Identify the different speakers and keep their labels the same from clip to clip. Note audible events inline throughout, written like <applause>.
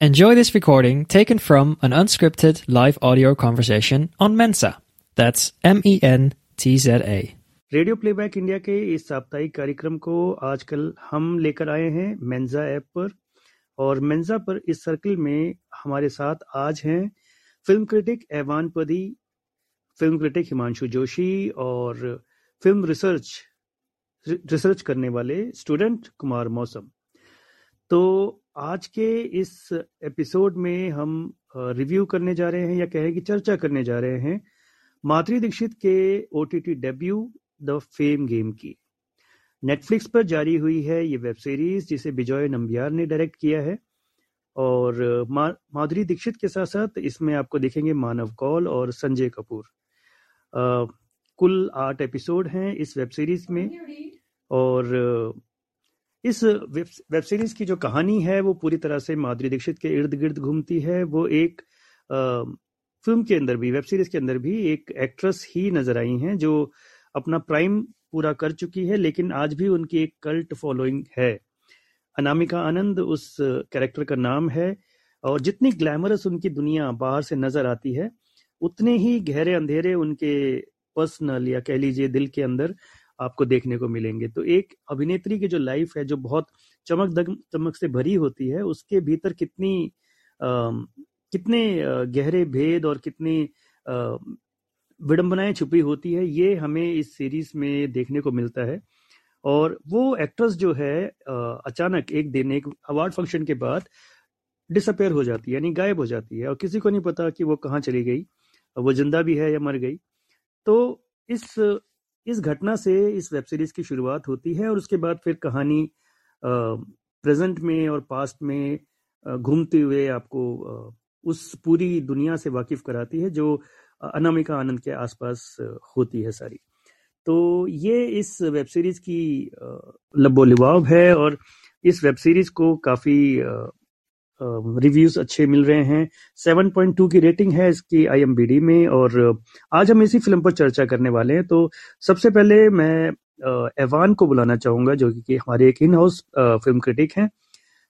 Speaker 1: Enjoy this recording taken from an unscripted live audio conversation on Mensa. That's M E N T Z A.
Speaker 2: Radio playback India के इस साप्ताहिक कार्यक्रम को आजकल हम लेकर आए हैं मेंजा ऐप पर और मेंजा पर इस सर्कल में हमारे साथ आज हैं फ़िल्म क्रिटिक एवान पदी फ़िल्म क्रिटिक हिमांशु जोशी और फ़िल्म रिसर्च रिसर्च करने वाले स्टूडेंट कुमार मौसम तो आज के इस एपिसोड में हम रिव्यू करने जा रहे हैं या कहें कि चर्चा करने जा रहे हैं माधुरी दीक्षित के O T T debut the fame game की। नेटफ्लिक्स पर जारी हुई है ये वेब सीरीज़ जिसे बिजॉय नंबियार ने डायरेक्ट किया है। और माधुरी दीक्षित के साथ साथ इसमें आपको देखेंगे मानव कौल और संजय कपूर। आ, कुल आठ एपिसोड हैं इस वेब सीरीज़ में। और इस वेब सीरीज़ की जो कहानी है वो पूरी तरह से माधुरी दीक्षित के इर्द गिर्द घूमती है। वो एक आ, फ़िल्म के अंदर भी वेब सीरीज़ के अंदर भी एक एक्ट्रेस ही नज़र आई हैं जो अपना प्राइम पूरा कर चुकी है लेकिन आज भी उनकी एक कल्ट फॉलोइंग है। अनामिका आनंद उस कैरेक्टर का नाम है और जितनी ग्लैमरस उनकी दुनिया बाहर से नज़र आती है उतने ही गहरे अंधेरे उनके पर्सनल या कह लीजिए दिल के अंदर आपको देखने को मिलेंगे। तो एक अभिनेत्री की जो लाइफ है जो बहुत चमक दग चमक से भरी होती है उसके भीतर कितनी आ, कितने गहरे भेद और कितनी विडंबनाएँ छुपी होती है ये हमें इस सीरीज़ में देखने को मिलता है। और वो एक्ट्रेस जो है अचानक एक दिन एक अवार्ड फ़ंक्शन के बाद डिसअपेयर हो जाती है यानी गायब हो जाती है और किसी को नहीं पता कि वो कहाँ चली गई वो ज़िंदा भी है या मर गई। तो इस इस घटना से इस वेब सीरीज़ की शुरुआत होती है और उसके बाद फिर कहानी प्रेजेंट में और पास्ट में घूमते हुए आपको उस पूरी दुनिया से वाकिफ कराती है जो अनामिका आनंद के आसपास होती है सारी। तो ये इस वेब सीरीज़ की लबो लिबाव है और इस वेब सीरीज़ को काफ़ी रिव्यूज़ अच्छे मिल रहे हैं। 7.2 की रेटिंग है इसकी आई में और आज हम इसी फ़िल्म पर चर्चा करने वाले हैं। तो सबसे पहले मैं एवान को बुलाना चाहूँगा, जो कि हमारे एक इन हाउस फ़िल्म क्रिटिक हैं।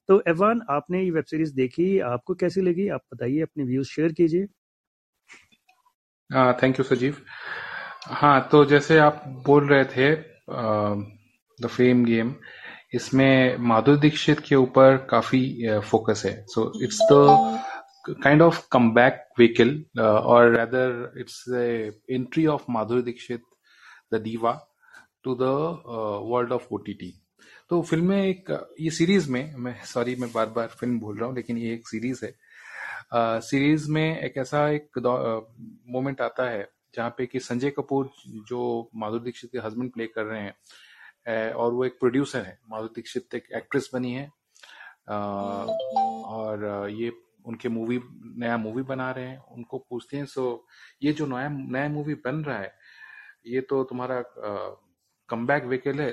Speaker 2: तो एवान आपने ये वेब सीरीज़ देखी, आपको कैसी लगी? आप बताइए, अपने व्यूज़ शेयर कीजिए।
Speaker 3: Thank you Sajeev. हाँ तो जैसे आप बोल रहे थे द फेम गेम इसमें माधुरी दीक्षित के ऊपर काफ़ी फोकस है। So it's the kind of come back vehicle और rather it's entry of Madhuri Dixit the diva to the world of OTT तो फ़िल्म में एक ये सीरीज़ में मैं सॉरी मैं बार बार फ़िल्म बोल रहा हूँ लेकिन ये एक सीरीज़ है। सीरीज़ uh, में एक ऐसा एक मोमेंट आता है जहाँ पे कि संजय कपूर जो माधुरी दीक्षित के हस्बैंड प्ले कर रहे हैं और वो एक प्रोड्यूसर है। माधुरी दीक्षित एक एक्ट्रेस बनी है। और ये उनके मूवी नया मूवी बना रहे हैं। उनको पूछते हैं सो ये जो नया नया मूवी बन रहा है ये तो तुम्हारा कम बैक वेकेल है।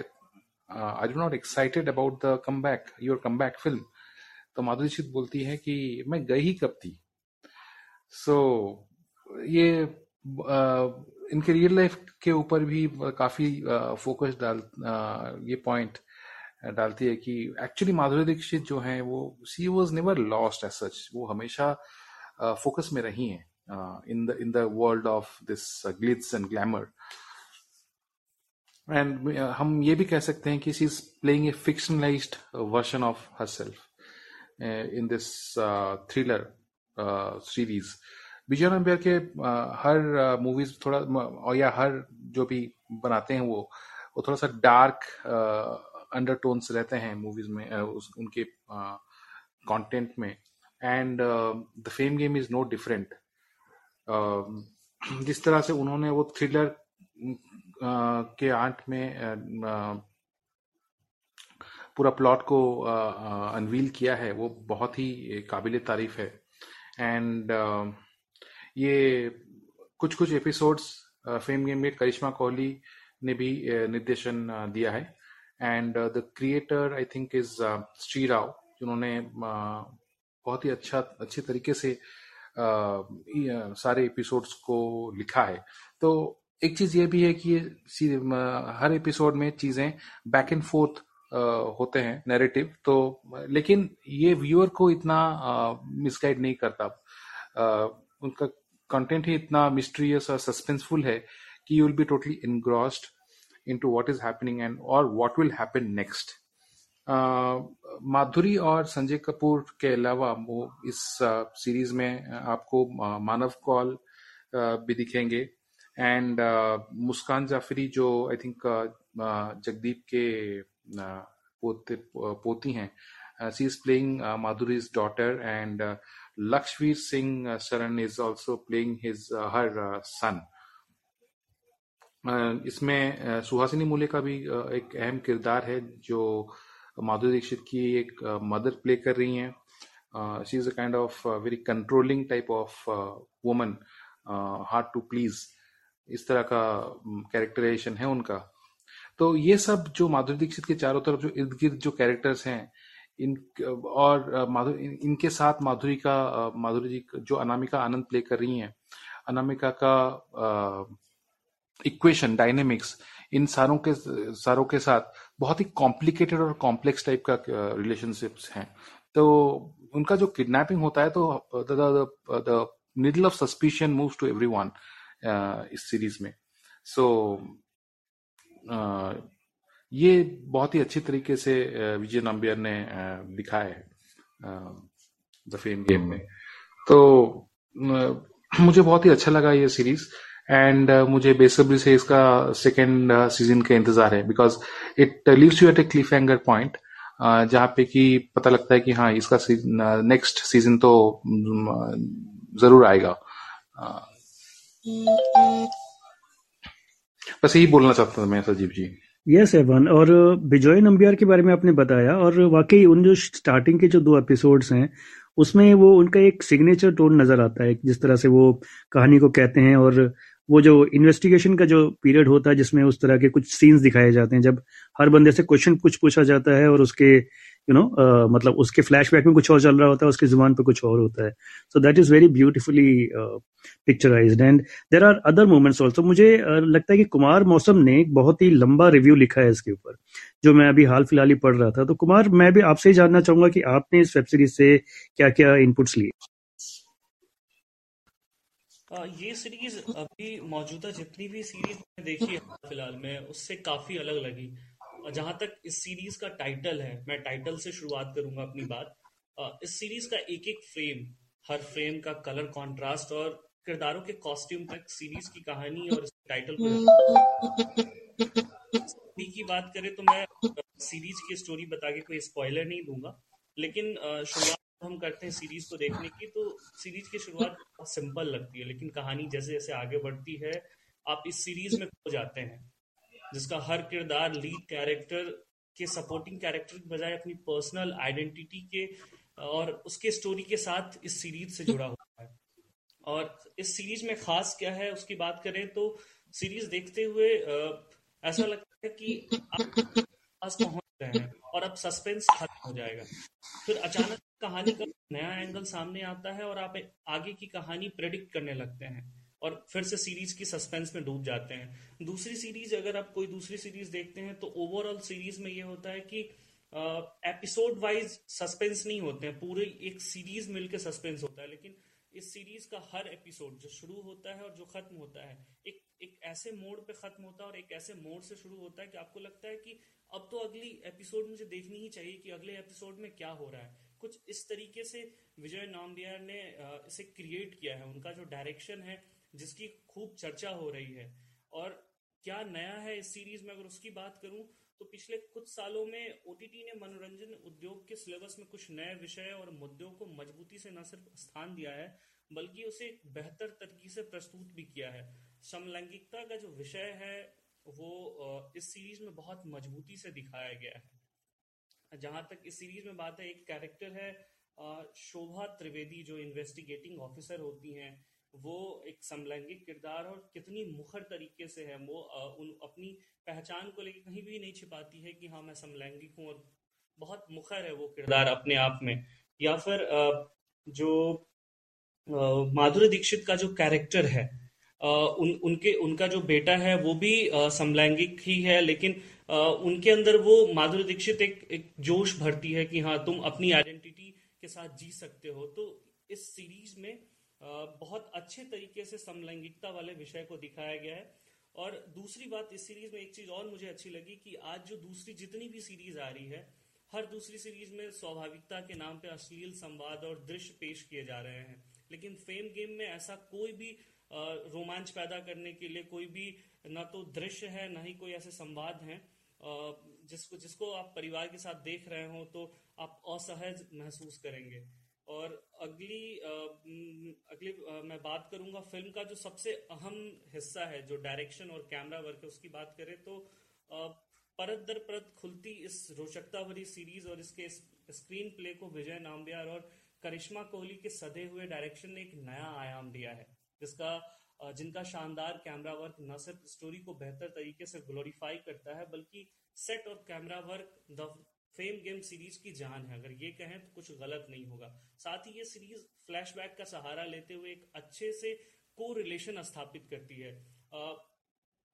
Speaker 3: I do not excited about the come back your come back film तो माधुरी दीक्षित बोलती है कि मैं गई ही कब थी? सो so, ये इनके रियल लाइफ के ऊपर भी काफ़ी फोकस डाल ये पॉइंट डालती है कि एक्चुअली माधुरी दीक्षित जो है वो she was never lost as such वो हमेशा फोकस में रही हैं in the in the world of this glitz and glamour and हम ये भी कह सकते हैं कि she is playing a fictionalised version of herself in this thriller series Vijay number के हर मूवीज़ थोड़ा और या हर जो भी बनाते हैं वो वो थोड़ा सा डार्क अंडरटोन्स रहते हैं मूवीज़ में उस, उनके कंटेंट में। And the fame game is no different जिस तरह से उन्होंने वो थ्रिलर के आंट में पूरा प्लॉट को अनवील किया है वो बहुत ही काबिल तारीफ़ है। एंड uh, ये कुछ कुछ एपिसोड्स फेम गेम में करिश्मा कोहली ने भी निर्देशन दिया है। And the creator I think is Shri Rao जिन्होंने बहुत ही अच्छा अच्छे तरीके से सारे एपिसोड्स को लिखा है। तो एक चीज़ ये भी है कि हर एपिसोड में चीज़ें बैक एंड फोर्थ होते हैं नैरेटिव तो लेकिन ये व्यूअर को इतना मिसगाइड नहीं करता। उनका कंटेंट ही इतना मिस्ट्रियस और सस्पेंसफुल है कि you will be totally engrossed into what is happening and और what will happen next Madhuri और संजय कपूर के अलावा वो इस सीरीज़ में आपको मानव कॉल भी दिखेंगे। एंड मुस्कान जाफरी जो आई थिंक जगदीप के पोते पोती हैं she is playing Madhuri's daughter and Lakshvir Singh Saran is also playing his her son इसमें सुहासिनी मूल्य का भी एक अहम किरदार है, जो माधुरी दीक्षित की एक मदर प्ले कर रही हैं. She is a kind of very controlling type of woman hard to please इस तरह का कैरेक्टराइजेशन है उनका. तो ये सब जो माधुरी दीक्षित के चारों तरफ़ जो इर्द गिर्द जो कैरेक्टर्स हैं इन और माधुरी इनके साथ माधुरी का माधुरी जी जो अनामिका आनंद प्ले कर रही हैं अनामिका का इक्वेशन डायनेमिक्स इन सारों के सारों के साथ बहुत ही कॉम्प्लिकेटेड और कॉम्प्लेक्स टाइप का रिलेशनशिप्स हैं। तो उनका जो किडनैपिंग होता है तो the needle of suspicion moves to everyone इस सीरीज़ में। सो so, ये बहुत ही अच्छी तरीके से विजय नाम्बियर ने दिखाया है द फेम गेम में। तो मुझे बहुत ही अच्छा लगा ये सीरीज़ एंड मुझे बेसब्री से इसका सेकेंड सीज़न का इंतज़ार है because it leaves you at a cliffhanger point जहाँ पे कि पता लगता है कि हाँ इसका नेक्स्ट सीज़न तो ज़रूर आएगा। बस यही बोलना चाहता था मैं, सजीव जी।
Speaker 2: यस एवन और बिजॉय नंबियार के बारे में आपने बताया और वाकई उन जो स्टार्टिंग के जो दो एपिसोड्स हैं, उसमें वो उनका एक सिग्नेचर टोन नज़र आता है, जिस तरह से वो कहानी को कहते हैं और वो जो इन्वेस्टिगेशन का जो पीरियड होता है, जिसमें उस तरह के कुछ सीन्स दिखाए जाते हैं, जब हर बंदे से क्वेश्चन कुछ पूछा जाता है और उसके यू नो मतलब उसके फ्लैशबैक में कुछ और चल रहा होता है उसकी ज़ुबान पे कुछ और होता है। So that is very beautifully picturised and there are other moments also मुझे uh, लगता है कि कुमार मौसम ने एक बहुत ही लंबा रिव्यू लिखा है इसके ऊपर जो मैं अभी हाल फ़िलहाल ही पढ़ रहा था। तो कुमार मैं भी आपसे ही जानना चाहूँगा कि आपने इस वेब सीरीज़ से क्या क्या इनपुट्स लिए
Speaker 4: ये सीरीज़ अभी मौजूदा जितनी भी सीरीज़ मैंने देखी है फ़िलहाल में उससे काफ़ी अलग लगी। जहाँ तक इस सीरीज़ का टाइटल है, मैं टाइटल से शुरुआत करूँगा अपनी बात। इस सीरीज़ का एक एक फ्रेम हर फ्रेम का कलर कंट्रास्ट और किरदारों के कॉस्ट्यूम तक सीरीज़ की कहानी और टाइटल की बात करें तो मैं सीरीज़ की स्टोरी बता के कोई स्पॉइलर नहीं दूँगा। लेकिन शुरुआत हम करते हैं सीरीज़ को देखने की तो सीरीज़ की शुरुआत सिंपल लगती है, लेकिन कहानी जैसे जैसे आगे बढ़ती है, आप इस सीरीज़ में खो जाते हैं। जिसका हर किरदार लीड कैरेक्टर के सपोर्टिंग कैरेक्टर की बजाय अपनी पर्सनल आइडेंटिटी के और उसके स्टोरी के साथ इस सीरीज़ से जुड़ा हुआ है। और इस सीरीज़ में खास क्या है, उसकी बात करें तो सीरीज़ देखते हुए ऐसा लगता है कि आप पहुँच रहे हैं और अब सस्पेंस खत्म हो जाएगा। फिर अचानक कहानी का नया एंगल सामने आता है और आप आगे की कहानी प्रेडिक्ट करने लगते हैं। और फिर से सीरीज़ की सस्पेंस में डूब जाते हैं। दूसरी सीरीज़ अगर आप कोई दूसरी सीरीज़ देखते हैं तो ओवरऑल सीरीज़ में ये होता है कि एपिसोड वाइज सस्पेंस नहीं होते हैं। पूरे एक सीरीज़ मिलकर सस्पेंस होता है। लेकिन इस सीरीज़ का हर एपिसोड जो शुरू होता है और जो खत्म होता है, एक एक ऐसे मोड पे खत्म होता है और एक ऐसे मोड से शुरू होता है कि आपको लगता है कि अब तो अगली एपिसोड मुझे देखनी ही चाहिए कि अगले एपिसोड में क्या हो रहा है। कुछ इस तरीके से विजय नामबियार ने इसे क्रिएट किया है। उनका जो डायरेक्शन है जिसकी खूब चर्चा हो रही है। और क्या नया है इस सीरीज़ में? अगर उसकी बात करूँ तो पिछले कुछ सालों में ओटीटी ने मनोरंजन उद्योग के सिलेबस में कुछ नए विषय और मुद्दों को मजबूती से न सिर्फ़ स्थान दिया है, बल्कि उसे बेहतर तरीके से प्रस्तुत भी किया है। समलैंगिकता का जो विषय है, वो इस सीरीज़ में बहुत मजबूती से दिखाया गया है। जहाँ तक इस सीरीज़ में बात है, एक कैरेक्टर है शोभा त्रिवेदी, जो इन्वेस्टिगेटिंग ऑफिसर होती हैं। वो एक समलैंगिक किरदार और कितनी मुखर तरीके से है वो उन, अपनी पहचान को लेकर कहीं भी नहीं छिपाती है कि हाँ मैं समलैंगिक हूँ और बहुत मुखर है वो किरदार अपने आप में। या फिर जो माधुरी दीक्षित का जो कैरेक्टर है उन, उनके, उनका जो बेटा है वो भी समलैंगिक ही है, लेकिन उनके अंदर वो माधुरी दीक्षित एक एक जोश भरती है कि हाँ तुम अपनी आइडेंटिटी के साथ जी सकते हो। तो इस सीरीज़ में बहुत अच्छे तरीके से समलैंगिकता वाले विषय को दिखाया गया है। और दूसरी बात इस सीरीज़ में एक चीज़ और मुझे अच्छी लगी कि आज जो दूसरी जितनी भी सीरीज़ आ रही है, हर दूसरी सीरीज़ में स्वाभाविकता के नाम पे अश्लील संवाद और दृश्य पेश किए जा रहे हैं। लेकिन फेम गेम में ऐसा कोई भी रोमांच पैदा करने के लिए कोई भी ना तो दृश्य है, ना ही कोई ऐसे संवाद हैं। जिसको जिसको आप परिवार के साथ देख रहे हो तो आप असहज महसूस करेंगे। और अगली अगली मैं बात करूँगा फ़िल्म का जो सबसे अहम हिस्सा है, जो डायरेक्शन और कैमरा वर्क है, उसकी बात करें तो परत दर परत खुलती इस रोचकता भरी सीरीज़ और इसके स्क्रीन प्ले को विजय नाम्बियार और करिश्मा कोहली के सदे हुए डायरेक्शन ने एक नया आयाम दिया है, जिसका जिनका शानदार कैमरा वर्क न सिर्फ़ स्टोरी को बेहतर तरीके से ग्लोरीफाई करता है, बल्कि सेट और camera work the fame game series की जान है। अगर ये कहें तो कुछ गलत नहीं होगा। साथ ही ये सीरीज़ फ्लैशबैक का सहारा लेते हुए एक अच्छे से को रिलेशन स्थापित करती है।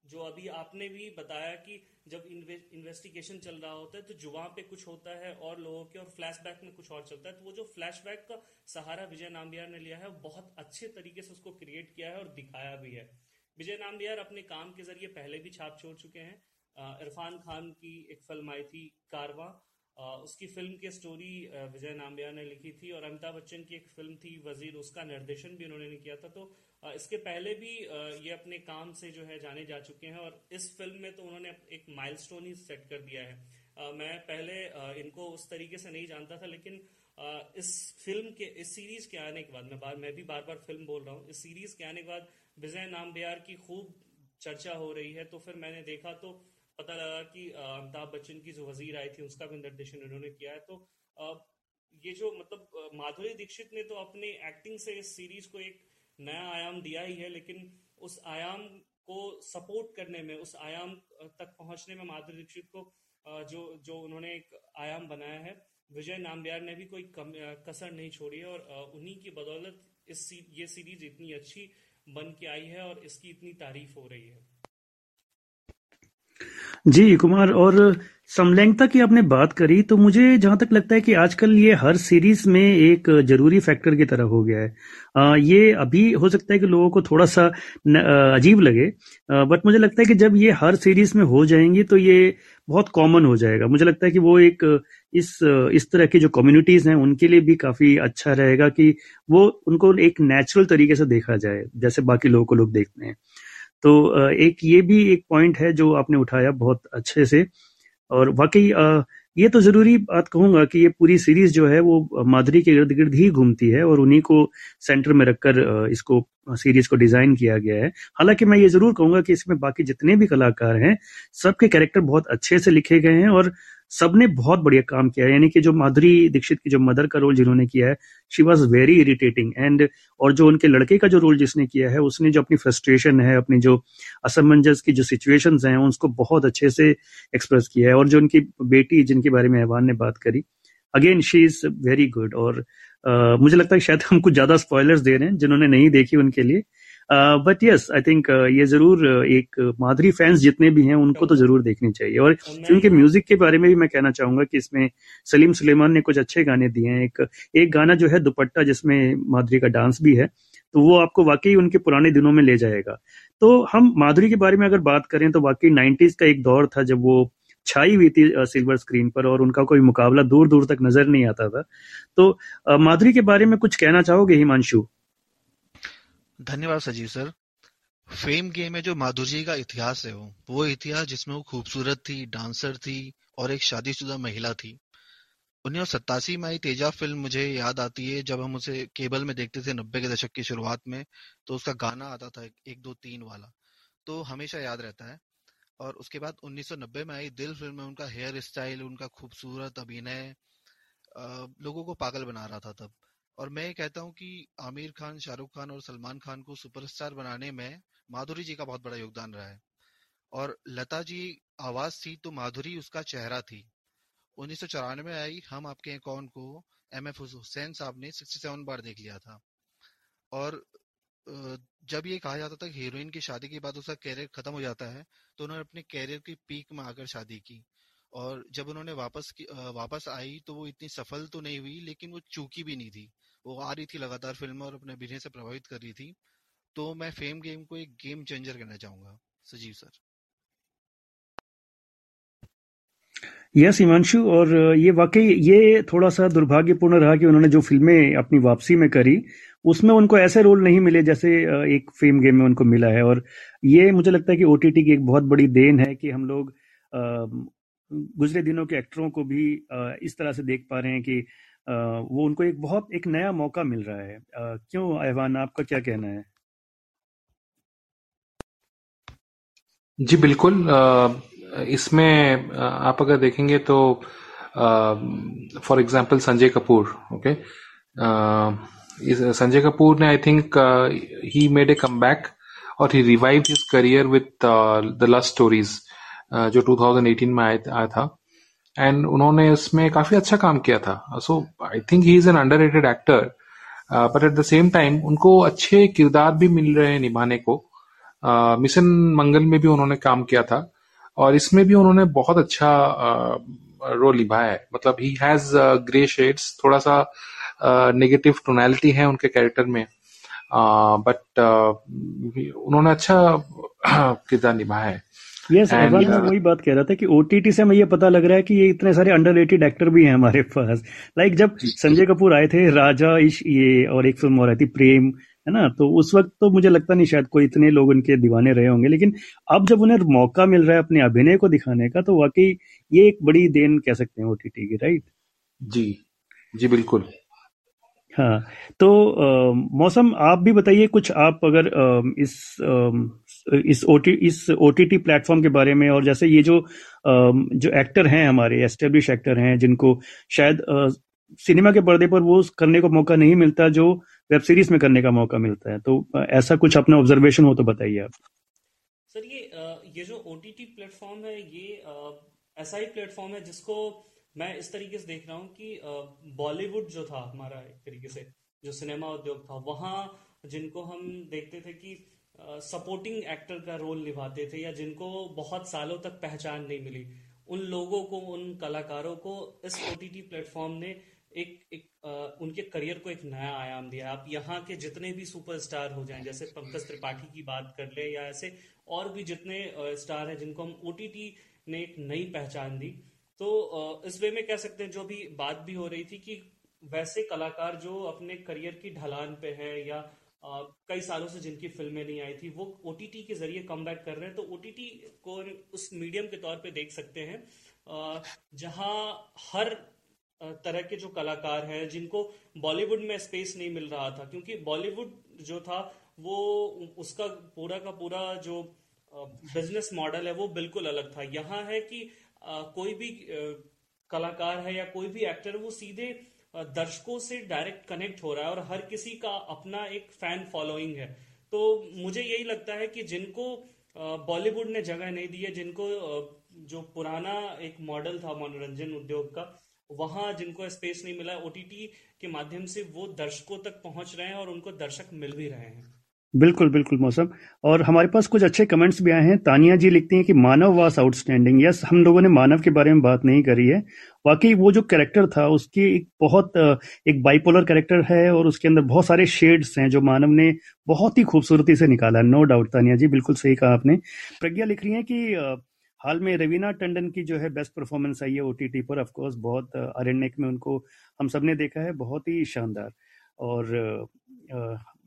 Speaker 4: जो अभी आपने भी बताया कि जब इन्वेस्टिगेशन चल रहा होता है तो जुआ पे कुछ होता है और लोगों के और फ्लैशबैक में कुछ और चलता है। तो वो जो फ्लैशबैक का सहारा विजय नाम्बियार ने लिया है बहुत अच्छे तरीके से उसको क्रिएट किया है और दिखाया भी है। विजय नाम्बियार अपने काम के ज़रिए पहले भी छाप छोड़ चुके हैं। इरफान खान की एक फ़िल्म आई थी, कारवा। उसकी फ़िल्म की स्टोरी विजय नाम्बिया ने लिखी थी और अमिताभ बच्चन की एक फ़िल्म थी वज़ीर, उसका निर्देशन भी उन्होंने किया था। तो इसके पहले भी ये अपने काम से जो है जाने जा चुके हैं और इस फ़िल्म में तो उन्होंने एक माइलस्टोन ही सेट कर दिया है। मैं पहले इनको उस तरीके से नहीं जानता था, लेकिन इस फ़िल्म के, इस सीरीज़ के आने के बाद, मैं बार, मैं भी बार बार फ़िल्म बोल रहा हूँ, इस सीरीज़ के आने के बाद विजय नाम्बियार की खूब चर्चा हो रही है। तो फिर मैंने देखा तो पता लगा कि अमिताभ बच्चन की जो वज़ीर आई थी उसका भी निर्देशन उन्होंने किया है। तो ये जो मतलब माधुरी दीक्षित ने तो अपने एक्टिंग से इस सीरीज़ को एक नया आयाम दिया ही है लेकिन उस आयाम को सपोर्ट करने में उस आयाम तक पहुँचने में माधुरी दीक्षित को जो जो उन्होंने एक आयाम बनाया है विजय नाम्बियार ने भी कोई कम, कसर नहीं छोड़ी है और उन्हीं की बदौलत इस ये सीरीज़ इतनी अच्छी बन के आई है और इसकी इतनी तारीफ़ हो रही है।
Speaker 2: जी कुमार और समलैंगता की आपने बात करी तो मुझे जहाँ तक लगता है कि आजकल ये हर सीरीज़ में एक ज़रूरी फैक्टर की तरह हो गया है। आ, ये अभी हो सकता है कि लोगों को थोड़ा सा न, आ, अजीब लगे आ, बट मुझे लगता है कि जब ये हर सीरीज़ में हो जाएँगी तो ये बहुत कॉमन हो जाएगा। मुझे लगता है कि वो एक इस इस तरह की जो कम्युनिटीज हैं उनके लिए भी काफ़ी अच्छा रहेगा कि वो उनको एक नेचुरल तरीके से देखा जाए जैसे बाकी लोगों को लोग देखते हैं। तो एक ये भी एक पॉइंट है जो आपने उठाया बहुत अच्छे से। और वाकई ये तो ज़रूरी बात कहूँगा कि ये पूरी सीरीज़ जो है वो माधुरी के इर्द गिर्द ही घूमती है और उन्हीं को सेंटर में रखकर इसको सीरीज़ को डिज़ाइन किया गया है। हालाँकि मैं ये ज़रूर कहूँगा कि इसमें बाकी जितने भी कलाकार हैं, सबके कैरेक्टर बहुत अच्छे से लिखे गए हैं और सबने बहुत बढ़िया काम किया है। यानी कि जो माधुरी दीक्षित की जो मदर का रोल जिन्होंने किया है she was very irritating and और जो उनके लड़के का जो रोल जिसने किया है उसने जो अपनी फ्रस्ट्रेशन है अपनी जो असमंजस की जो सिचुएशन हैं उसको बहुत अच्छे से एक्सप्रेस किया है। और जो उनकी बेटी जिनके बारे में ऐवान ने बात करी again she is very good और uh, मुझे लगता है शायद हम कुछ ज़्यादा स्पॉयलर्स दे रहे हैं जिन्होंने नहीं देखी उनके लिए। बट यस आई थिंक ये ज़रूर uh, एक माधुरी फैंस जितने भी हैं उनको तो ज़रूर देखनी चाहिए। और क्योंकि म्यूज़िक के बारे में भी मैं कहना चाहूँगा कि इसमें सलीम सुलेमान ने कुछ अच्छे गाने दिए हैं। एक एक गाना जो है दुपट्टा जिसमें माधुरी का डांस भी है तो वो आपको वाकई उनके पुराने दिनों में ले जाएगा। तो हम माधुरी के बारे में अगर बात करें तो वाकई नाइन्टीज का एक दौर था जब वो छाई हुई थी सिल्वर स्क्रीन पर और उनका कोई मुकाबला दूर दूर तक नज़र नहीं आता था। तो माधुरी के बारे में कुछ कहना चाहोगे हिमांशु?
Speaker 5: धन्यवाद सजीव सर। फेम गेम में जो माधुरी का इतिहास है वो। वो इतिहास जिसमें वो खूबसूरत थी डांसर थी और एक शादीशुदा महिला थी। उन्नीस सौ सत्तासी में आई तेजा फ़िल्म मुझे याद आती है, जब हम उसे केबल में देखते थे नब्बे के दशक की शुरुआत में तो उसका गाना आता था एक दो तीन वाला। तो हमेशा याद रहता है। और उसके बाद 1990 में आई दिल फ़िल्म में उनका हेयर स्टाइल उनका खूबसूरत अभिनय लोगों को पागल बना रहा था तब। और मैं ये कहता हूँ कि आमिर खान, शाहरुख खान और सलमान खान को सुपरस्टार बनाने में माधुरी जी का बहुत बड़ा योगदान रहा है। और लता जी, आवाज़ थी तो माधुरी उसका चेहरा थी। उन्नीस सौ चौरानवे में आई, हम आपके कौन को? एम एफ़ हुसैन साहब ने सिक्सटी सेवन बार देख लिया था। और जब ये कहा जाता था कि हीरोइन की शादी के बाद उसका कैरियर खत्म हो जाता है तो उन्होंने अपने कैरियर की पीक में आकर शादी की। और जब उन्होंने वापस वापस आई तो वो इतनी सफल तो नहीं हुई, लेकिन वो चूकी भी नहीं थी। वो आ रही थी लगातार फ़िल्म और अपने अभिनय से प्रभावित कर रही थी। तो मैं फेम गेम को एक गेम चेंजर कहना चाहूँगा। सजीव सर।
Speaker 2: यस, हिमांशु, और ये वाकई ये थोड़ा सा दुर्भाग्यपूर्ण रहा कि उन्होंने जो फ़िल्में अपनी वापसी में करी, उसमें उनको ऐसे रोल नहीं मिले जैसे एक फेम गेम में उनको मिला है। और ये मुझे लगता है कि ओ की एक बहुत बड़ी देन है कि हम लोग गुजरे दिनों के एक्टरों को भी इस तरह से देख पा रहे हैं कि वो उनको एक बहुत, एक नया मौका मिल रहा है। क्यों ऐवान, आपका क्या कहना है?
Speaker 3: जी, बिल्कुल। इसमें आप अगर देखेंगे तो for example Sanjay Kapoor, okay? Sanjay Kapoor ने I think he made a come back और he revive his career with the lust stories. जो 2018 में आया था। एंड उन्होंने उसमें काफ़ी अच्छा काम किया था। So I think he is an under actor but at the same time उनको अच्छे किरदार भी मिल रहे हैं निभाने को। uh, मिशन मंगल में भी उन्होंने काम किया था और इसमें भी उन्होंने बहुत अच्छा रोल निभाया है। मतलब ही हैज़ ग्रे शेड्स थोड़ा सा नेगेटिव टोनैलिटी है उनके कैरेक्टर में। बट उन्होंने अच्छा <clears throat> किरदार निभाया है।
Speaker 2: यस yes, मैं वही बात कह रहा था कि ओटीटी से हमें ये पता लग रहा है कि ये इतने सारे अंडररेटेड एक्टर भी हैं हमारे पास। लाइक like जब संजय कपूर आए थे राजा इश ये और एक फ़िल्म और आई थी प्रेम है ना? तो उस वक्त तो मुझे लगता नहीं शायद कोई इतने लोग उनके दीवाने रहे होंगे लेकिन अब जब उन्हें मौका मिल रहा है अपने अभिनय को दिखाने का तो वाकई ये एक बड़ी देन कह सकते हैं ओटीटी की राइट
Speaker 3: जी जी बिल्कुल।
Speaker 2: हाँ तो आ, मौसम आप भी बताइए कुछ आप अगर आ, इस आ, इस ओटी इस ओटीटी प्लेटफॉर्म के बारे में और जैसे ये जो जो एक्टर हैं हमारे एस्टेब्लिश एक्टर हैं, जिनको शायद सिनेमा के पर्दे पर वो करने को मौका नहीं मिलता, जो वेब सीरीज़ में करने का मौका मिलता है। तो ऐसा कुछ अपना ऑब्जर्वेशन हो तो बताइए आप।
Speaker 4: सर, ये ये जो ओ टी प्लेटफॉर्म है, ये ऐसा ही प्लेटफॉर्म है जिसको मैं इस तरीके से देख रहा हूँ कि बॉलीवुड जो था, हमारा एक तरीके से, जो सिनेमा उद्योग था, वहाँ जिनको हम देखते थे कि सपोर्टिंग एक्टर का रोल निभाते थे या जिनको बहुत सालों तक पहचान नहीं मिली। उन लोगों को उन कलाकारों को इस ओ प्लेटफॉर्म ने एक एक आ, उनके करियर को एक नया आयाम दिया। आप यहाँ के जितने भी सुपरस्टार हो जाएँ जैसे पंकज त्रिपाठी की बात कर ले या ऐसे और भी जितने स्टार हैं जिनको हम ओटीटी ने एक नई पहचान दी। तो इस वे में कह सकते हैं जो भी बात भी हो रही थी कि वैसे कलाकार जो अपने करियर की ढलान पे है या आ, कई सालों से जिनकी फ़िल्में नहीं आई थी, वो ओ के ज़रिए कम कर रहे हैं। तो ओटीटी को उस मीडियम के तौर पे देख सकते हैं। जहाँ हर तरह के जो कलाकार हैं, जिनको बॉलीवुड में स्पेस नहीं मिल रहा था, क्योंकि बॉलीवुड जो था, वो उसका पूरा का पूरा जो बिज़नेस मॉडल है, वो बिल्कुल अलग था। यहाँ है कि कोई भी कलाकार है या कोई भी एक्टर वो सीधे दर्शकों से डायरेक्ट कनेक्ट हो रहा है और हर किसी का अपना एक फ़ैन फॉलोइंग है। तो मुझे यही लगता है कि जिनको बॉलीवुड ने जगह नहीं दी है, जिनको जो पुराना एक मॉडल था मनोरंजन उद्योग का, वहाँ जिनको स्पेस नहीं मिला ओटीटी के माध्यम से वो दर्शकों तक पहुँच रहे हैं और उनको दर्शक मिल भी रहे हैं।
Speaker 2: बिल्कुल बिल्कुल, मौसम। और हमारे पास कुछ अच्छे कमेंट्स भी आए हैं। तानिया जी लिखती हैं कि मानव वास आउटस्टैंडिंग यस हम लोगों ने मानव के बारे में बात नहीं करी है। वाकई वो जो कैरेक्टर था, उसकी एक बहुत एक बाइपोलर कैरेक्टर है और उसके अंदर बहुत सारे शेड्स हैं जो मानव ने बहुत ही खूबसूरती से निकाला। नो डाउट तानिया जी, बिल्कुल सही कहा आपने। प्रज्ञा लिख रही है कि हाल में रवीना टंडन की जो है बेस्ट परफॉर्मेंस आई है ओटीटी पर। ऑफकोर्स बहुत अरण्यक में उनको हम सबने देखा है। बहुत ही शानदार। और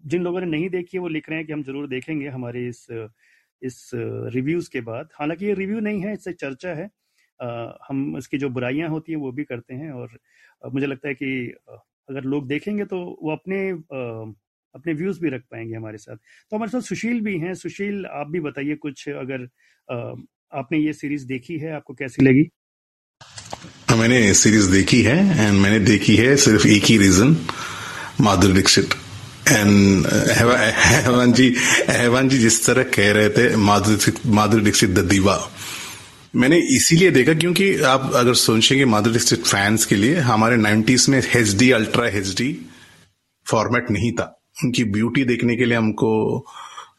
Speaker 2: जिन लोगों ने नहीं देखी है वो लिख रहे हैं कि हम ज़रूर देखेंगे हमारे इस इस रिव्यूज़ के बाद। हालाँकि ये रिव्यू नहीं है इससे चर्चा है। आ, हम इसकी जो बुराइयाँ होती हैं वो भी करते हैं और मुझे लगता है कि अगर लोग देखेंगे तो वो अपने आ, अपने व्यूज़ भी रख पाएँगे हमारे साथ। तो हमारे साथ सुशील भी हैं। सुशील आप भी बताइए कुछ अगर आ, आपने ये सीरीज़ देखी है आपको कैसी लगी?
Speaker 6: हाँ, मैंने सीरीज़ देखी है एंड मैंने देखी है सिर्फ़ एक ही रीजन माधुरी दीक्षित। एंड हेवन जी हेवन जी जिस तरह कह रहे थे माधुरी दीक्षित द दीवा। मैंने इसीलिए देखा क्योंकि आप अगर सोचेंगे माधुरी दीक्षित फैंस के लिए हमारे नाइन्टीज में H D ultra H D format नहीं था। उनकी ब्यूटी देखने के लिए हमको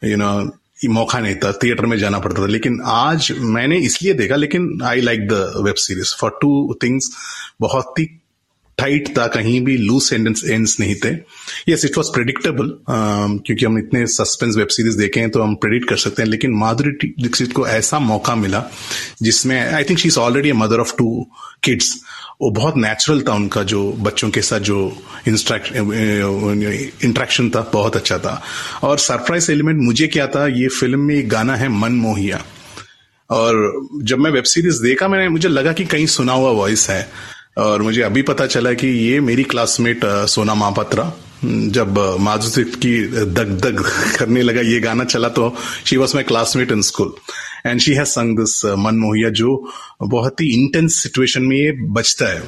Speaker 6: यू you नो know, मौका नहीं था थिएटर में जाना पड़ता था। लेकिन आज मैंने इसलिए देखा लेकिन I like the web series for two things बहुत ही टाइट था, कहीं भी लूज एंड्स एंड्स नहीं थे। यस इट वॉज़ प्रेडिक्टेबल क्योंकि हम इतने सस्पेंस वेब सीरीज़ देखे हैं तो हम प्रेडिक्ट कर सकते हैं, लेकिन माधुरी दीक्षित को ऐसा मौका मिला, जिसमें I think she is already mother of two kids वो बहुत नेचुरल था उनका जो बच्चों के साथ जो इंट्रैक्शन था, बहुत अच्छा था। और सरप्राइज़ एलिमेंट मुझे क्या था, ये फ़िल्म में एक गाना है, मन मोहिया। और जब मैं वेब सीरीज़ देखा, मैंने मुझे लगा कि कहीं सुना हुआ वॉइस है। और मुझे अभी पता चला कि ये मेरी क्लासमेट सोना महापात्रा जब माधुरी की दग दग <laughs> करने लगा ये गाना चला तो she was my classmate in school and she has sung this Man Mohiya जो बहुत ही इंटेंस सिचुएशन में ये बचता है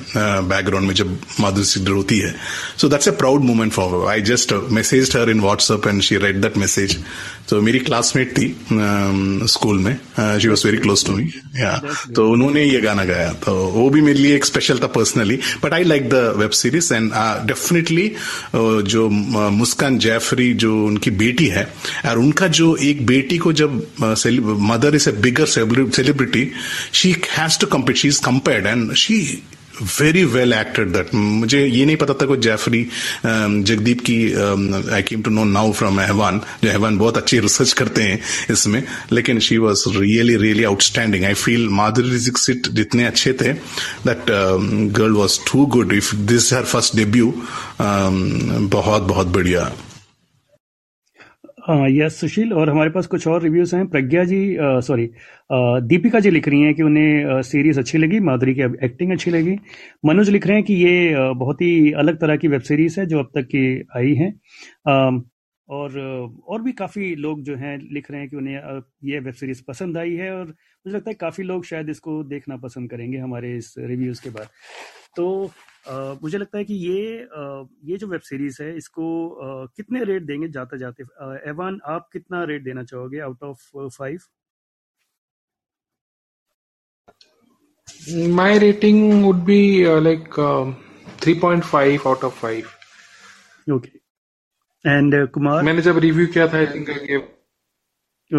Speaker 6: बैकग्राउंड uh, में जब माधुरी सिद्धर होती है। So that's a proud moment for I just message her in WhatsApp and she read that message तो मेरी क्लासमेट थी स्कूल um, में। She was very close to me या तो उन्होंने ये गाना गाया। तो वो भी मेरे लिए एक स्पेशल था personally but I like the web series and definitely जो uh, मुस्कान जैफरी जो उनकी बेटी है और उनका जो एक बेटी को जब mother is a bigger celebrity she has to compete she is compared and she very well acted that मुझे ये नहीं पता था कोई जैफरी जगदीप की I came to know now from Ehwan जो एहवान बहुत अच्छी रिसर्च करते हैं इसमें, लेकिन she was really really outstanding I feel Madhuri जितने अच्छे थे that girl was too good if this her first debut बहुत बहुत बढ़िया।
Speaker 2: यस, सुशील, और हमारे पास कुछ और रिव्यूज़ हैं। प्रज्ञा जी सॉरी दीपिका जी लिख रही हैं कि उन्हें सीरीज़ अच्छी लगी, माधुरी की एक्टिंग अच्छी लगी। मनोज लिख रहे हैं कि ये बहुत ही अलग तरह की वेब सीरीज़ है जो अब तक की आई है। और और भी काफ़ी लोग जो हैं लिख रहे हैं कि उन्हें ये वेब सीरीज़ पसंद आई है और मुझे लगता है काफ़ी लोग शायद इसको देखना पसंद करेंगे हमारे इस रिव्यूज़ के बाद। तो Uh, मुझे लगता है कि ये uh, ये जो वेब सीरीज़ है इसको uh, कितने रेट देंगे जाते जाते? एवान आप कितना रेट देना चाहोगे out of five?
Speaker 3: My rating would be uh, like uh, 3.5 out of 5.
Speaker 2: Okay and Kumar
Speaker 3: मैंने जब रिव्यू किया था I think I gave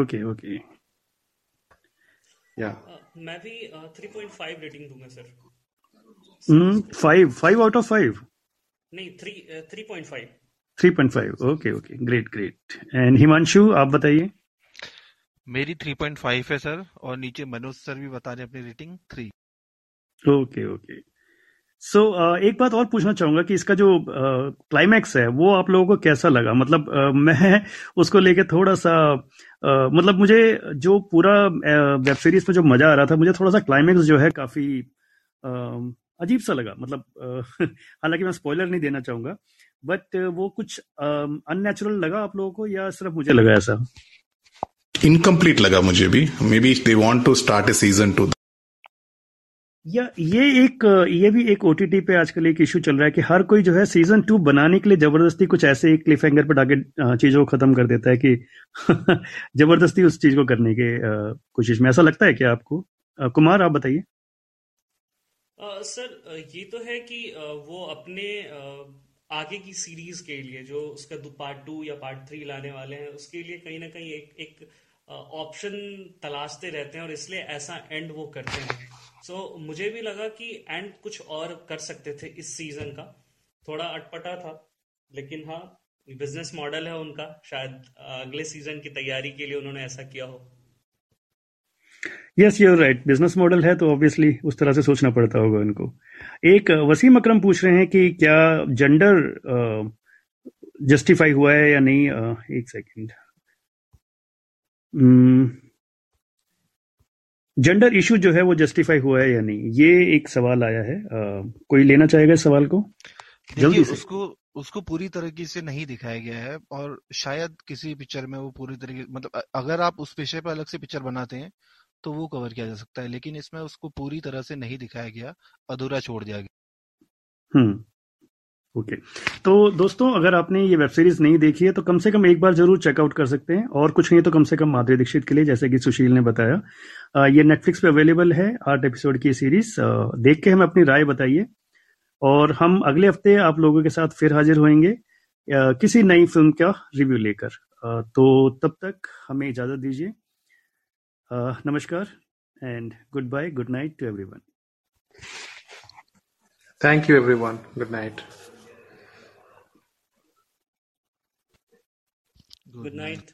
Speaker 2: okay okay
Speaker 3: या
Speaker 4: मैं भी थ्री पॉइंट फाइव रेटिंग दूँगा sir
Speaker 2: five five out of five
Speaker 4: नहीं three three point five
Speaker 2: three point five okay okay great great and Himanshu आप बताइए।
Speaker 5: मेरी 3.5 है सर और नीचे मनोज सर भी बता रहे अपनी rating three
Speaker 2: okay okay so so, एक बात और पूछना चाहूँगा कि इसका जो क्लाइमैक्स uh, है वो आप लोगों को कैसा लगा? मतलब uh, <laughs> मैं उसको लेके थोड़ा सा uh, मतलब मुझे जो पूरा वेब सीरीज़ में जो मज़ा आ रहा था मुझे थोड़ा सा क्लाइमैक्स जो है काफ़ी अजीब सा लगा। मतलब <laughs> हालाँकि मैं स्पॉइलर नहीं देना चाहूँगा बट वो कुछ अननेचुरल लगा आप लोगों को या सिर्फ़ मुझे लगा ऐसा?
Speaker 6: इनकम्प्लीट लगा मुझे भी। Maybe they want to start a season two
Speaker 2: या ये एक, ये भी एक ओटीटी पे आजकल एक इशू चल रहा है कि हर कोई जो है सीज़न टू बनाने के लिए ज़बरदस्ती कुछ ऐसे एक क्लिफ हैंगर पर डाके चीज़ों को खत्म कर देता है कि <laughs> ज़बरदस्ती उस चीज़ को करने के कोशिश में। ऐसा लगता है क्या आपको? कुमार, आप बताइए।
Speaker 4: सर ये तो है कि वो अपने आगे की सीरीज़ के लिए, जो उसका पार्ट टू या पार्ट थ्री लाने वाले हैं, उसके लिए कहीं ना कहीं एक एक ऑप्शन तलाशते रहते हैं और इसलिए ऐसा एंड वो करते हैं। सो so, मुझे भी लगा कि एंड कुछ और कर सकते थे इस सीज़न का। थोड़ा अटपटा था लेकिन हाँ बिज़नेस मॉडल है उनका। शायद अगले सीज़न की तैयारी के लिए उन्होंने ऐसा किया हो।
Speaker 2: Yes you're right business model है तो ऑब्वियसली उस तरह से सोचना पड़ता होगा इनको एक वसीम अकरम पूछ रहे हैं कि क्या जेंडर जस्टिफाई हुआ है या नहीं? एक सेकंड जेंडर इशू जो है वो जस्टिफाई हुआ है या नहीं? ये एक सवाल आया है। Uh, कोई लेना चाहेगा इस सवाल को?
Speaker 5: जल्दी से। उसको उसको पूरी तरीके से नहीं दिखाया गया है और शायद किसी पिक्चर में वो पूरी तरीके मतलब अगर आप उस विषय पर अलग से पिक्चर बनाते हैं तो वो कवर किया जा सकता है लेकिन इसमें उसको पूरी तरह से नहीं दिखाया गया अधूरा छोड़ दिया गया।
Speaker 2: Hmm okay. तो दोस्तों, अगर आपने ये वेब सीरीज़ नहीं देखी है तो कम से कम एक बार ज़रूर चेकआउट कर सकते हैं। और कुछ नहीं तो कम से कम माधुरी दीक्षित के लिए, जैसे कि सुशील ने बताया। ये नेटफ्लिक्स पे अवेलेबल है, आठ एपिसोड की सीरीज़ देख के हमें अपनी राय बताइए। और हम अगले हफ़्ते आप लोगों के साथ फिर हाजिर होंगे किसी नई फ़िल्म का रिव्यू लेकर। तो तब तक हमें इजाज़त दीजिए। नमस्कार and goodbye good night to everyone
Speaker 3: Thank good everyone. Good, Good
Speaker 4: night. night.